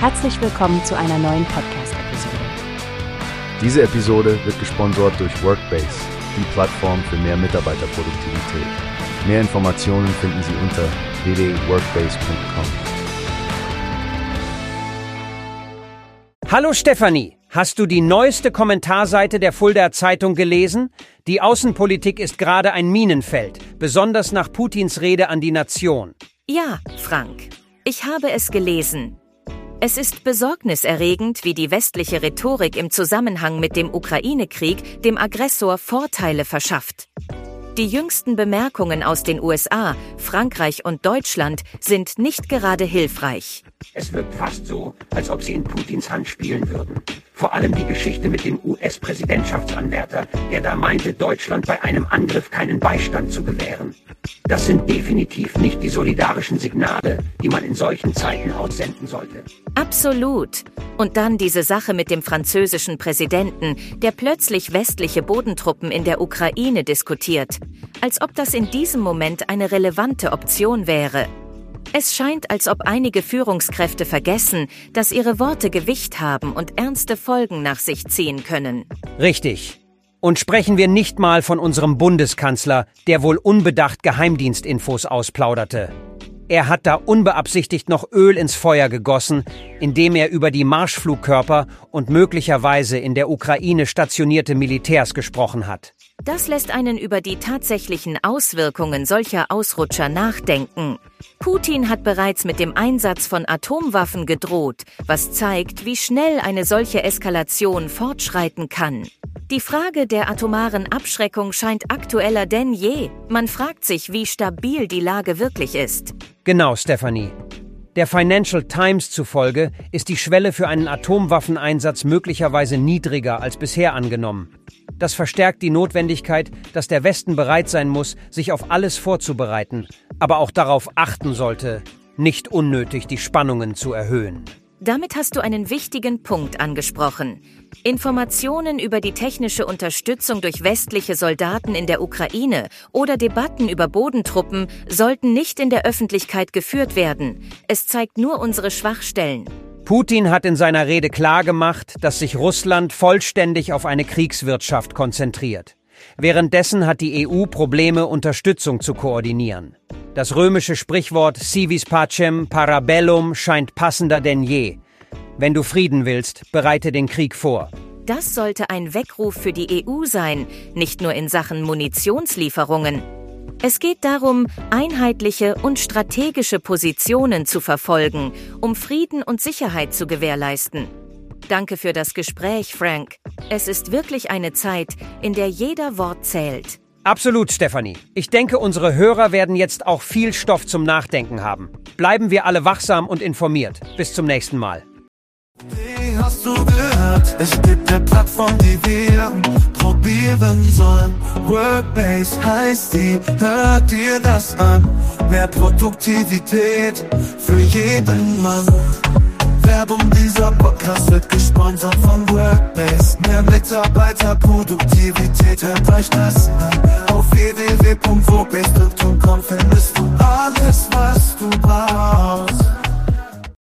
Herzlich willkommen zu einer neuen Podcast-Episode. Diese Episode wird gesponsert durch Workbase, die Plattform für mehr Mitarbeiterproduktivität. Mehr Informationen finden Sie unter www.workbase.com. Hallo Stefanie, hast du die neueste Kommentarseite der Fulda Zeitung gelesen? Die Außenpolitik ist gerade ein Minenfeld, besonders nach Putins Rede an die Nation. Ja, Frank, ich habe es gelesen. Es ist besorgniserregend, wie die westliche Rhetorik im Zusammenhang mit dem Ukraine-Krieg dem Aggressor Vorteile verschafft. Die jüngsten Bemerkungen aus den USA, Frankreich und Deutschland sind nicht gerade hilfreich. Es wirkt fast so, als ob sie in Putins Hand spielen würden. Vor allem die Geschichte mit dem US-Präsidentschaftsanwärter, der da meinte, Deutschland bei einem Angriff keinen Beistand zu gewähren. Das sind definitiv nicht die solidarischen Signale, die man in solchen Zeiten aussenden sollte. Absolut. Und dann diese Sache mit dem französischen Präsidenten, der plötzlich westliche Bodentruppen in der Ukraine diskutiert. Als ob das in diesem Moment eine relevante Option wäre. Es scheint, als ob einige Führungskräfte vergessen, dass ihre Worte Gewicht haben und ernste Folgen nach sich ziehen können. Richtig. Und sprechen wir nicht mal von unserem Bundeskanzler, der wohl unbedacht Geheimdienstinfos ausplauderte. Er hat da unbeabsichtigt noch Öl ins Feuer gegossen, indem er über die Marschflugkörper und möglicherweise in der Ukraine stationierte Militärs gesprochen hat. Das lässt einen über die tatsächlichen Auswirkungen solcher Ausrutscher nachdenken. Putin hat bereits mit dem Einsatz von Atomwaffen gedroht, was zeigt, wie schnell eine solche Eskalation fortschreiten kann. Die Frage der atomaren Abschreckung scheint aktueller denn je. Man fragt sich, wie stabil die Lage wirklich ist. Genau, Stephanie. Der Financial Times zufolge ist die Schwelle für einen Atomwaffeneinsatz möglicherweise niedriger als bisher angenommen. Das verstärkt die Notwendigkeit, dass der Westen bereit sein muss, sich auf alles vorzubereiten, aber auch darauf achten sollte, nicht unnötig die Spannungen zu erhöhen. Damit hast du einen wichtigen Punkt angesprochen. Informationen über die technische Unterstützung durch westliche Soldaten in der Ukraine oder Debatten über Bodentruppen sollten nicht in der Öffentlichkeit geführt werden. Es zeigt nur unsere Schwachstellen. Putin hat in seiner Rede klargemacht, dass sich Russland vollständig auf eine Kriegswirtschaft konzentriert. Währenddessen hat die EU Probleme, Unterstützung zu koordinieren. Das römische Sprichwort Civis pacem parabellum scheint passender denn je. Wenn du Frieden willst, bereite den Krieg vor. Das sollte ein Weckruf für die EU sein, nicht nur in Sachen Munitionslieferungen. Es geht darum, einheitliche und strategische Positionen zu verfolgen, um Frieden und Sicherheit zu gewährleisten. Danke für das Gespräch, Frank. Es ist wirklich eine Zeit, in der jeder Wort zählt. Absolut, Stefanie. Ich denke, unsere Hörer werden jetzt auch viel Stoff zum Nachdenken haben. Bleiben wir alle wachsam und informiert. Bis zum nächsten Mal. Wie hast du gehört? Es gibt eine Plattform, die wir probieren sollen. Workbase heißt die, hört dir das an. Mehr Produktivität für jeden Mann. Werbung, dieser Podcast wird gesponsert von Workbase. Mehr Mitarbeiterproduktivität, hört euch das an. Höhepunkt, wo bist du? Du komm, findest alles, was